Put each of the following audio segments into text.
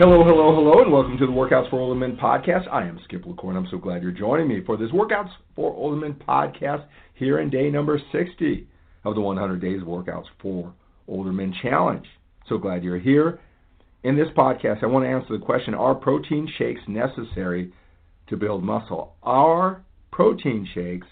Hello, hello, hello, and welcome to the Workouts for Older Men podcast. I am Skip LaCour, and I'm so glad you're joining me for this Workouts for Older Men podcast here in day number 60 of the 100 Days of Workouts for Older Men Challenge. So glad you're here. In this podcast, I want to answer the question Are protein shakes necessary to build muscle? Are protein shakes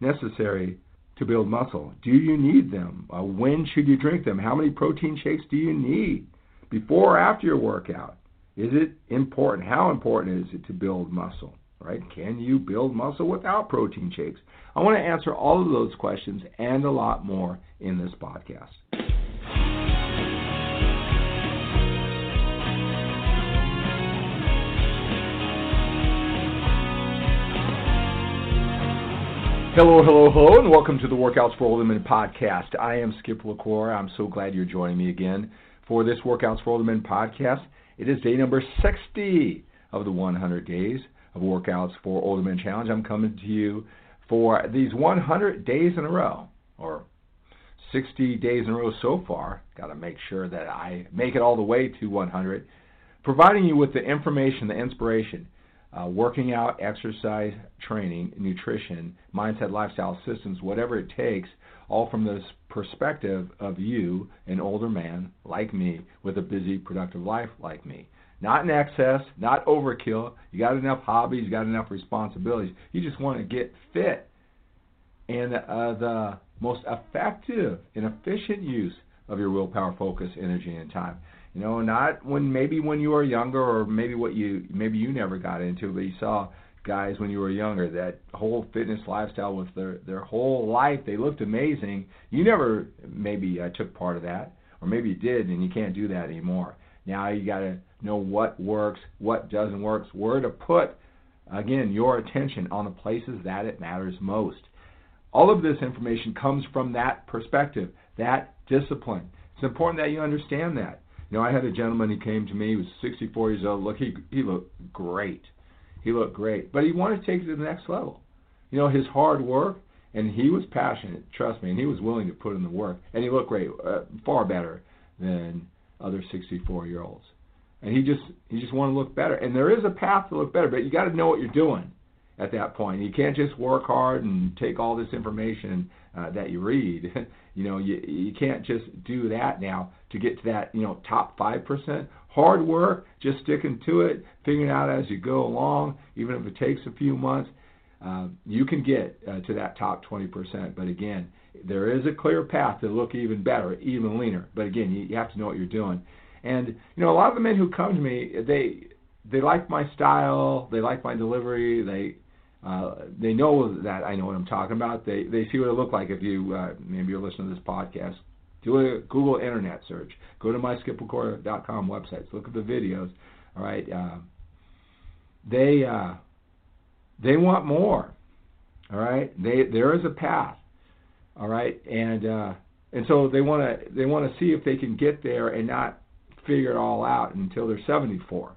necessary to build muscle? Do you need them? Uh, when should you drink them? How many protein shakes do you need? Before or after your workout? Is it important? How important is it to build muscle? Right? Can you build muscle without protein shakes? I want to answer all of those questions and a lot more in this podcast. Hello, hello, hello, and welcome to the Workouts for Older Men podcast. I am Skip LaCour. I'm so glad you're joining me again for this Workouts for Older Men podcast. It is day number 60 of the 100 Days of Workouts for Older Men Challenge. I'm coming to you for these 100 days in a row, or 60 days in a row so far. Got to make sure that I make it all the way to 100, providing you with the information, the inspiration uh, working out, exercise, training, nutrition, mindset, lifestyle systems, whatever it takes, all from this perspective of you, an older man like me, with a busy, productive life like me. Not in excess, not overkill. You got enough hobbies, you got enough responsibilities. You just want to get fit. And uh, the most effective and efficient use of your willpower, focus, energy, and time. You know, not when maybe when you were younger, or maybe what you maybe you never got into, but you saw guys when you were younger that whole fitness lifestyle with their their whole life. They looked amazing. You never maybe uh, took part of that, or maybe you did, and you can't do that anymore. Now you got to know what works, what doesn't work, where to put again your attention on the places that it matters most. All of this information comes from that perspective, that discipline. It's important that you understand that. You know, I had a gentleman who came to me. He was 64 years old. Look, he he looked great. He looked great, but he wanted to take it to the next level. You know, his hard work, and he was passionate. Trust me, and he was willing to put in the work, and he looked great, uh, far better than other 64 year olds. And he just he just wanted to look better. And there is a path to look better, but you got to know what you're doing at that point. You can't just work hard and take all this information uh, that you read. you know, you you can't just do that now to get to that you know top five percent. Hard work, just sticking to it, figuring out as you go along, even if it takes a few months. Uh, you can get uh, to that top 20%. But again, there is a clear path to look even better, even leaner. But again, you, you have to know what you're doing. And you know, a lot of the men who come to me, they they like my style, they like my delivery, they uh, they know that I know what I'm talking about. They they see what it look like if you uh, maybe you're listening to this podcast. Do a Google Internet search. Go to myskiplacour.com websites. Look at the videos. All right. Uh, they uh, they want more. All right. They there is a path. All right. And uh, and so they want to they want to see if they can get there and not figure it all out until they're 74.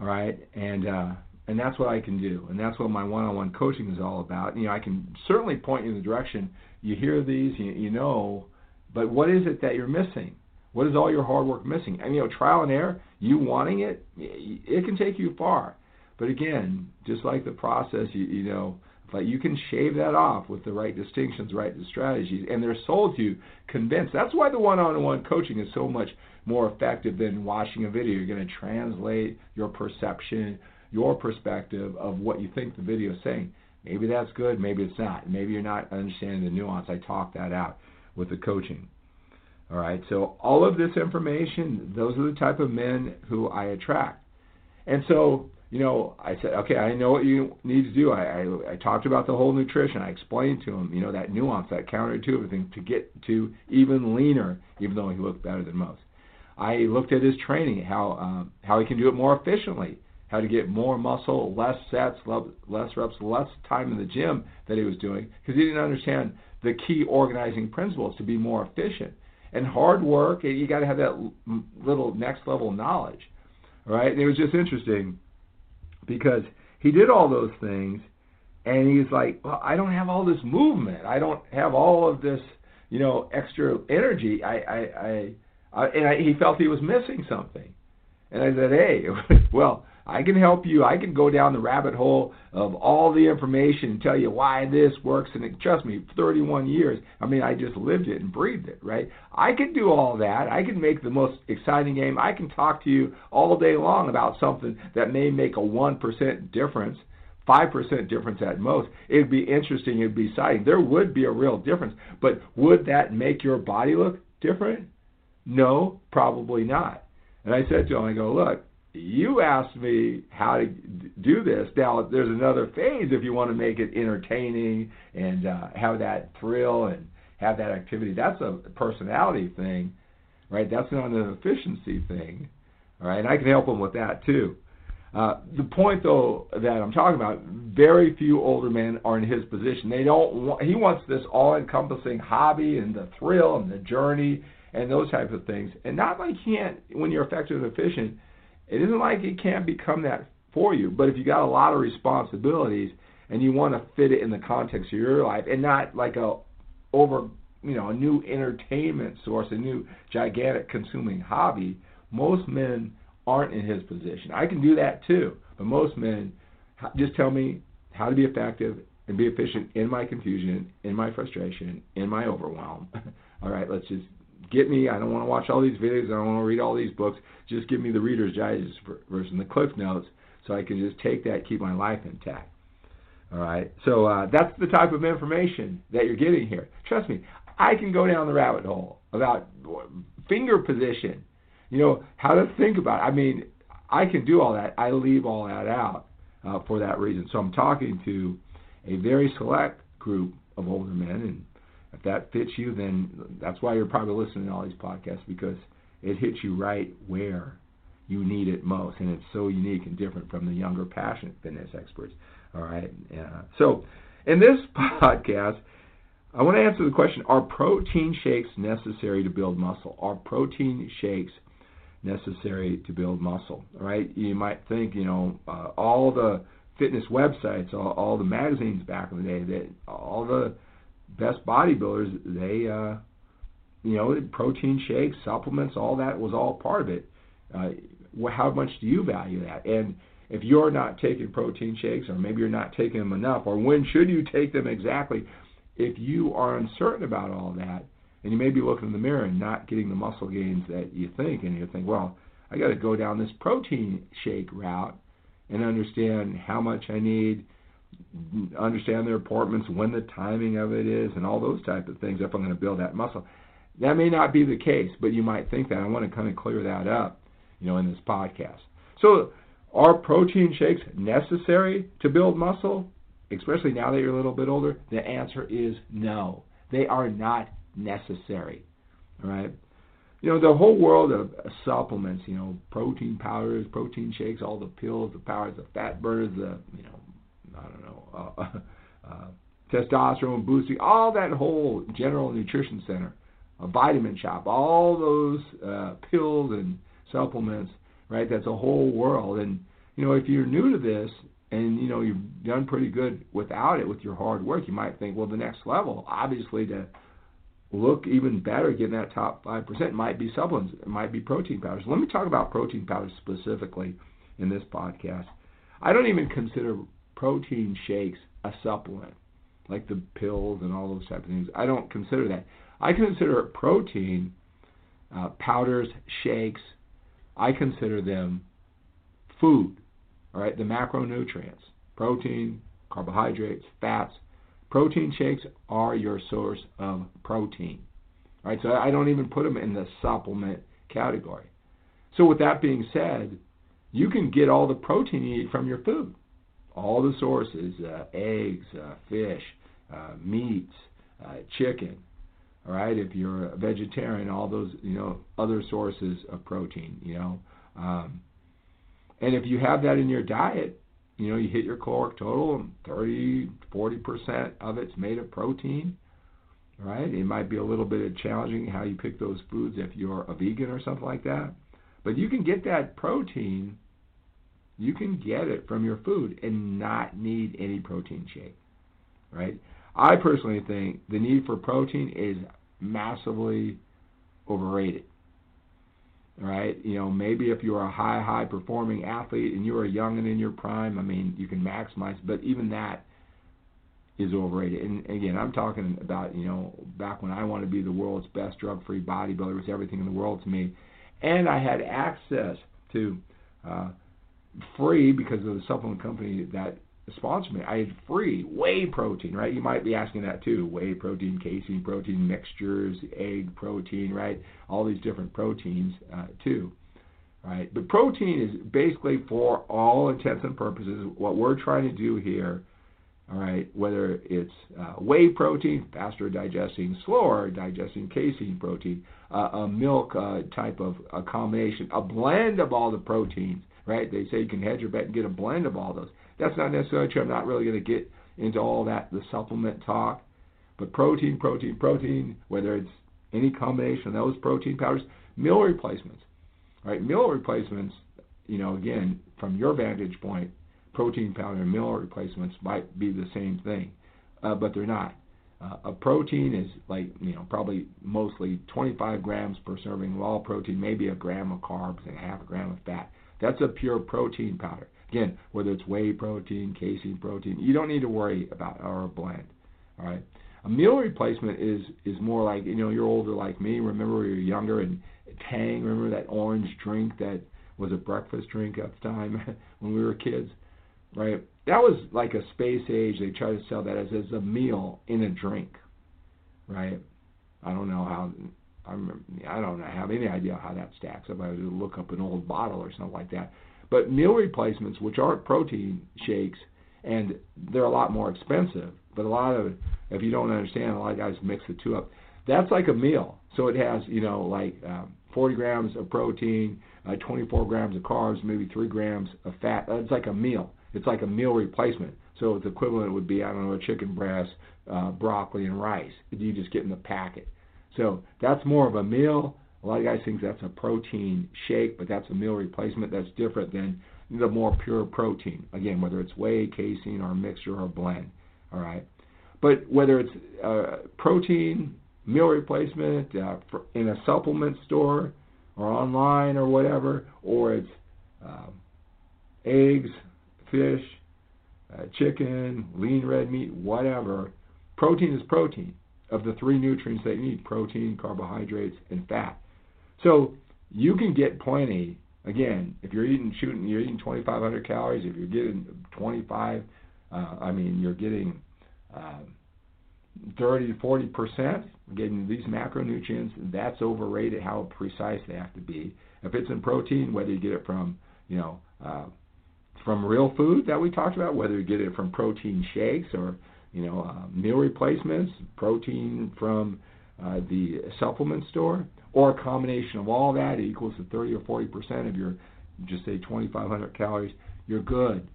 All right. And uh, and that's what I can do, and that's what my one-on-one coaching is all about. You know, I can certainly point you in the direction. You hear these, you, you know, but what is it that you're missing? What is all your hard work missing? And you know, trial and error, you wanting it, it can take you far. But again, just like the process, you, you know, but you can shave that off with the right distinctions, right strategies, and they're sold to you convinced. That's why the one-on-one coaching is so much more effective than watching a video. You're going to translate your perception, your perspective of what you think the video is saying. Maybe that's good, maybe it's not. Maybe you're not understanding the nuance. I talk that out with the coaching. All right, so all of this information, those are the type of men who I attract. And so, you know, I said, okay, I know what you need to do. I, I, I talked about the whole nutrition. I explained to him, you know, that nuance, that counterintuitive thing to get to even leaner, even though he looked better than most. I looked at his training, how um, how he can do it more efficiently, how to get more muscle, less sets, less reps, less time in the gym that he was doing, because he didn't understand the key organizing principles to be more efficient. And hard work, and you got to have that little next level knowledge, right? And it was just interesting because he did all those things, and he's like, well, I don't have all this movement, I don't have all of this, you know, extra energy. I, I, I, I and I, he felt he was missing something. And I said, hey, well, I can help you. I can go down the rabbit hole of all the information and tell you why this works. And it, trust me, 31 years. I mean, I just lived it and breathed it, right? I can do all that. I can make the most exciting game. I can talk to you all day long about something that may make a 1% difference. 5% difference at most. It'd be interesting, it'd be exciting. There would be a real difference, but would that make your body look different? No, probably not. And I said to him, I go, look, you asked me how to do this. Now, there's another phase if you want to make it entertaining and uh, have that thrill and have that activity. That's a personality thing, right? That's not an efficiency thing, right? And I can help them with that too. Uh, the point, though, that I'm talking about, very few older men are in his position. They don't. Want, he wants this all-encompassing hobby and the thrill and the journey and those types of things. And not like he can't, when you're effective and efficient, it isn't like it can't become that for you, but if you got a lot of responsibilities and you want to fit it in the context of your life and not like a over you know a new entertainment source, a new gigantic consuming hobby, most men aren't in his position. I can do that too, but most men just tell me how to be effective and be efficient in my confusion, in my frustration, in my overwhelm. all right, let's just get me. I don't want to watch all these videos. I don't want to read all these books. Just give me the Reader's Digest version, the Cliff Notes, so I can just take that, keep my life intact. All right. So uh, that's the type of information that you're getting here. Trust me, I can go down the rabbit hole about finger position. You know how to think about. It. I mean, I can do all that. I leave all that out uh, for that reason. So I'm talking to a very select group of older men and that fits you, then that's why you're probably listening to all these podcasts because it hits you right where you need it most, and it's so unique and different from the younger, passionate fitness experts. All right. So, in this podcast, I want to answer the question: Are protein shakes necessary to build muscle? Are protein shakes necessary to build muscle? All right. You might think, you know, uh, all the fitness websites, all, all the magazines back in the day, that all the best bodybuilders, they, uh, you know, protein shakes, supplements, all that was all part of it. Uh, how much do you value that? And if you're not taking protein shakes, or maybe you're not taking them enough, or when should you take them exactly? If you are uncertain about all that, and you may be looking in the mirror and not getting the muscle gains that you think, and you think, well, I got to go down this protein shake route and understand how much I need, understand their appointments, when the timing of it is, and all those type of things. If I'm going to build that muscle, that may not be the case, but you might think that. I want to kind of clear that up, you know, in this podcast. So, are protein shakes necessary to build muscle, especially now that you're a little bit older? The answer is no. They are not necessary. All right. You know, the whole world of supplements, you know, protein powders, protein shakes, all the pills, the powders, the fat burners, the, you know, I don't know, uh, uh, testosterone boosting, all that whole general nutrition center, a vitamin shop, all those uh, pills and supplements, right? That's a whole world. And you know, if you're new to this and you know you've done pretty good without it with your hard work, you might think, well, the next level, obviously, to look even better, get in that top five percent, might be supplements, it might be protein powders. Let me talk about protein powders specifically in this podcast. I don't even consider protein shakes a supplement, like the pills and all those type of things. I don't consider that. I consider protein uh, powders, shakes. I consider them food. All right, the macronutrients: protein, carbohydrates, fats. Protein shakes are your source of protein. All right, so I don't even put them in the supplement category. So with that being said, you can get all the protein you need from your food. All the sources uh, eggs, uh, fish, uh, meats, uh, chicken. All right, if you're a vegetarian, all those you know other sources of protein. You know, um, and if you have that in your diet, you know you hit your caloric total, and 30, 40 percent of it's made of protein. Right? It might be a little bit challenging how you pick those foods if you're a vegan or something like that, but you can get that protein. You can get it from your food and not need any protein shake. Right? I personally think the need for protein is massively overrated. Right? You know, maybe if you're a high, high performing athlete and you're young and in your prime, I mean, you can maximize, but even that is overrated. And again, I'm talking about, you know, back when I wanted to be the world's best drug free bodybuilder, it was everything in the world to me. And I had access to uh, free because of the supplement company that sponsored me. I had free whey protein, right? You might be asking that too. Whey protein, casein protein, mixtures, egg protein, right? All these different proteins uh, too, right? But protein is basically for all intents and purposes what we're trying to do here. All right, whether it's uh, whey protein, faster digesting, slower digesting casein protein, uh, a milk uh, type of a combination, a blend of all the proteins, right? They say you can hedge your bet and get a blend of all those. That's not necessarily true. I'm not really going to get into all that, the supplement talk. But protein, protein, protein, whether it's any combination of those protein powders, meal replacements, right? Meal replacements, you know, again, from your vantage point, protein powder and meal replacements might be the same thing, uh, but they're not. Uh, a protein is like, you know, probably mostly 25 grams per serving of all protein, maybe a gram of carbs and half a gram of fat. That's a pure protein powder. Again, whether it's whey protein, casein protein, you don't need to worry about our blend. All right. A meal replacement is is more like you know you're older like me. Remember when you were younger and Tang. Remember that orange drink that was a breakfast drink at the time when we were kids, right? That was like a space age. They tried to sell that as as a meal in a drink, right? I don't know how. I'm, I don't have any idea how that stacks up. I would look up an old bottle or something like that. But meal replacements, which aren't protein shakes, and they're a lot more expensive, but a lot of, if you don't understand, a lot of guys mix the two up. That's like a meal. So it has, you know, like um, 40 grams of protein, uh, 24 grams of carbs, maybe 3 grams of fat. It's like a meal. It's like a meal replacement. So the equivalent would be, I don't know, a chicken breast, uh, broccoli, and rice. You just get in the packet. So that's more of a meal. A lot of guys think that's a protein shake, but that's a meal replacement. That's different than the more pure protein. Again, whether it's whey, casein, or mixture or blend. All right. But whether it's uh, protein, meal replacement uh, in a supplement store or online or whatever, or it's um, eggs, fish, uh, chicken, lean red meat, whatever, protein is protein of the three nutrients that you need protein, carbohydrates, and fat. So you can get plenty. Again, if you're eating shooting, you're eating 2,500 calories. If you're getting 25, uh, I mean, you're getting uh, 30 to 40 percent. Getting these macronutrients, that's overrated. How precise they have to be. If it's in protein, whether you get it from, you know, uh, from real food that we talked about, whether you get it from protein shakes or, you know, uh, meal replacements, protein from uh, the supplement store, or a combination of all that equals to 30 or 40 percent of your, just say 2,500 calories, you're good.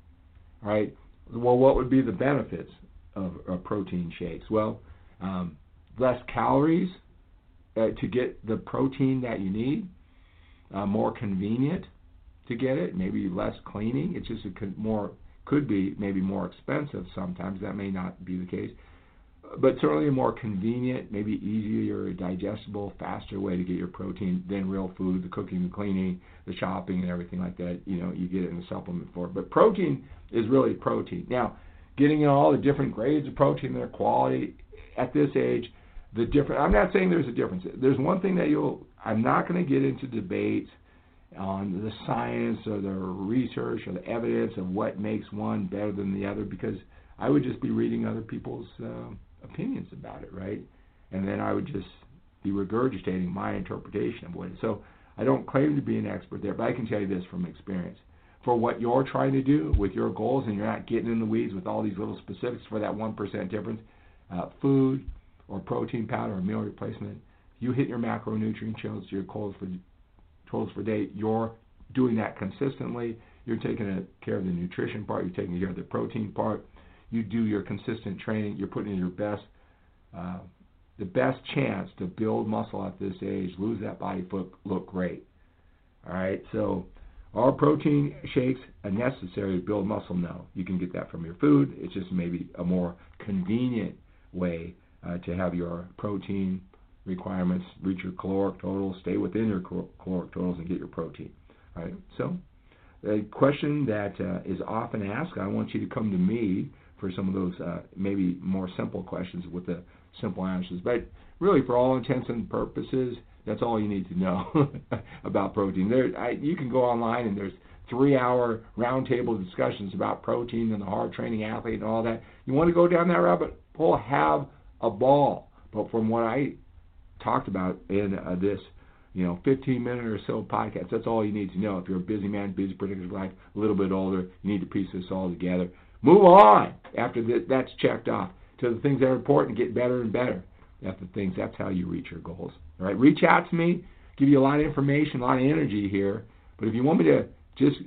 Right. Well, what would be the benefits of, of protein shakes? Well, um, less calories uh, to get the protein that you need, uh, more convenient to get it, maybe less cleaning. It's just a more could be maybe more expensive sometimes. That may not be the case but certainly a more convenient, maybe easier, digestible, faster way to get your protein than real food, the cooking, the cleaning, the shopping, and everything like that. You know, you get it in the supplement form. But protein is really protein. Now, getting in all the different grades of protein, their quality at this age, the different. I'm not saying there's a difference. There's one thing that you'll. I'm not going to get into debates on the science or the research or the evidence of what makes one better than the other because I would just be reading other people's. Uh, opinions about it, right? And then I would just be regurgitating my interpretation of what. So I don't claim to be an expert there, but I can tell you this from experience. for what you're trying to do with your goals and you're not getting in the weeds with all these little specifics for that 1% difference, uh, food or protein powder or meal replacement, you hit your macronutrient totals, your goals for totals for day, you're doing that consistently. You're taking care of the nutrition part, you're taking care of the protein part. You do your consistent training, you're putting in your best, uh, the best chance to build muscle at this age, lose that body, look great. All right, so are protein shakes a necessary to build muscle? No. You can get that from your food. It's just maybe a more convenient way uh, to have your protein requirements reach your caloric totals, stay within your caloric totals, and get your protein. Right. So, a question that uh, is often asked, I want you to come to me for some of those uh, maybe more simple questions with the simple answers. But really, for all intents and purposes, that's all you need to know about protein. There, I, you can go online and there's three-hour roundtable discussions about protein and the hard training athlete and all that. You want to go down that rabbit hole? Have a ball. But from what I talked about in uh, this, you know, 15 minute or so podcast, that's all you need to know. If you're a busy man, busy predictive life, a little bit older, you need to piece this all together. Move on after that's checked off to the things that are important, get better and better at the things. That's how you reach your goals. All right, reach out to me. Give you a lot of information, a lot of energy here. But if you want me to just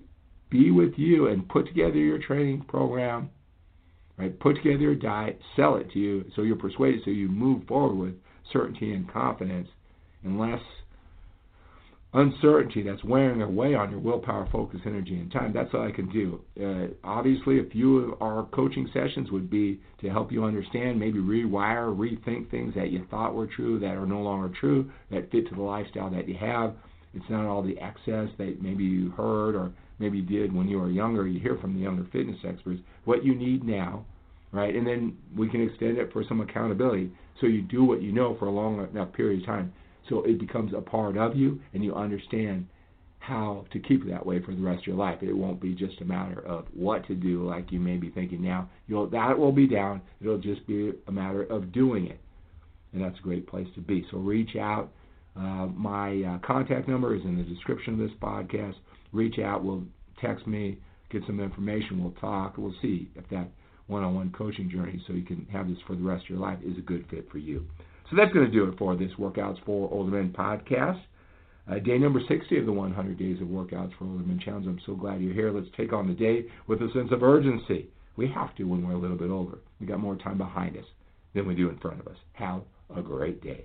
be with you and put together your training program, right? Put together your diet, sell it to you, so you're persuaded, so you move forward with certainty and confidence, and less uncertainty that's wearing away on your willpower, focus, energy, and time. That's all I can do. Uh, obviously, a few of our coaching sessions would be to help you understand, maybe rewire, rethink things that you thought were true that are no longer true, that fit to the lifestyle that you have. It's not all the excess that maybe you heard or maybe did when you were younger. You hear from the younger fitness experts what you need now, right? And then we can extend it for some accountability. So you do what you know for a long enough period of time so it becomes a part of you and you understand how to keep it that way for the rest of your life. It won't be just a matter of what to do like you may be thinking now. You'll that will be down. It'll just be a matter of doing it. And that's a great place to be. So reach out. Uh, my uh, contact number is in the description of this podcast. Reach out. We'll text me, get some information. We'll talk. We'll see if that one-on-one coaching journey, so you can have this for the rest of your life, is a good fit for you. So that's going to do it for this Workouts for Older Men podcast. Uh, day number 60 of the 100 Days of Workouts for Older Men Challenge. I'm so glad you're here. Let's take on the day with a sense of urgency. We have to when we're a little bit older. We got more time behind us than we do in front of us. Have a great day.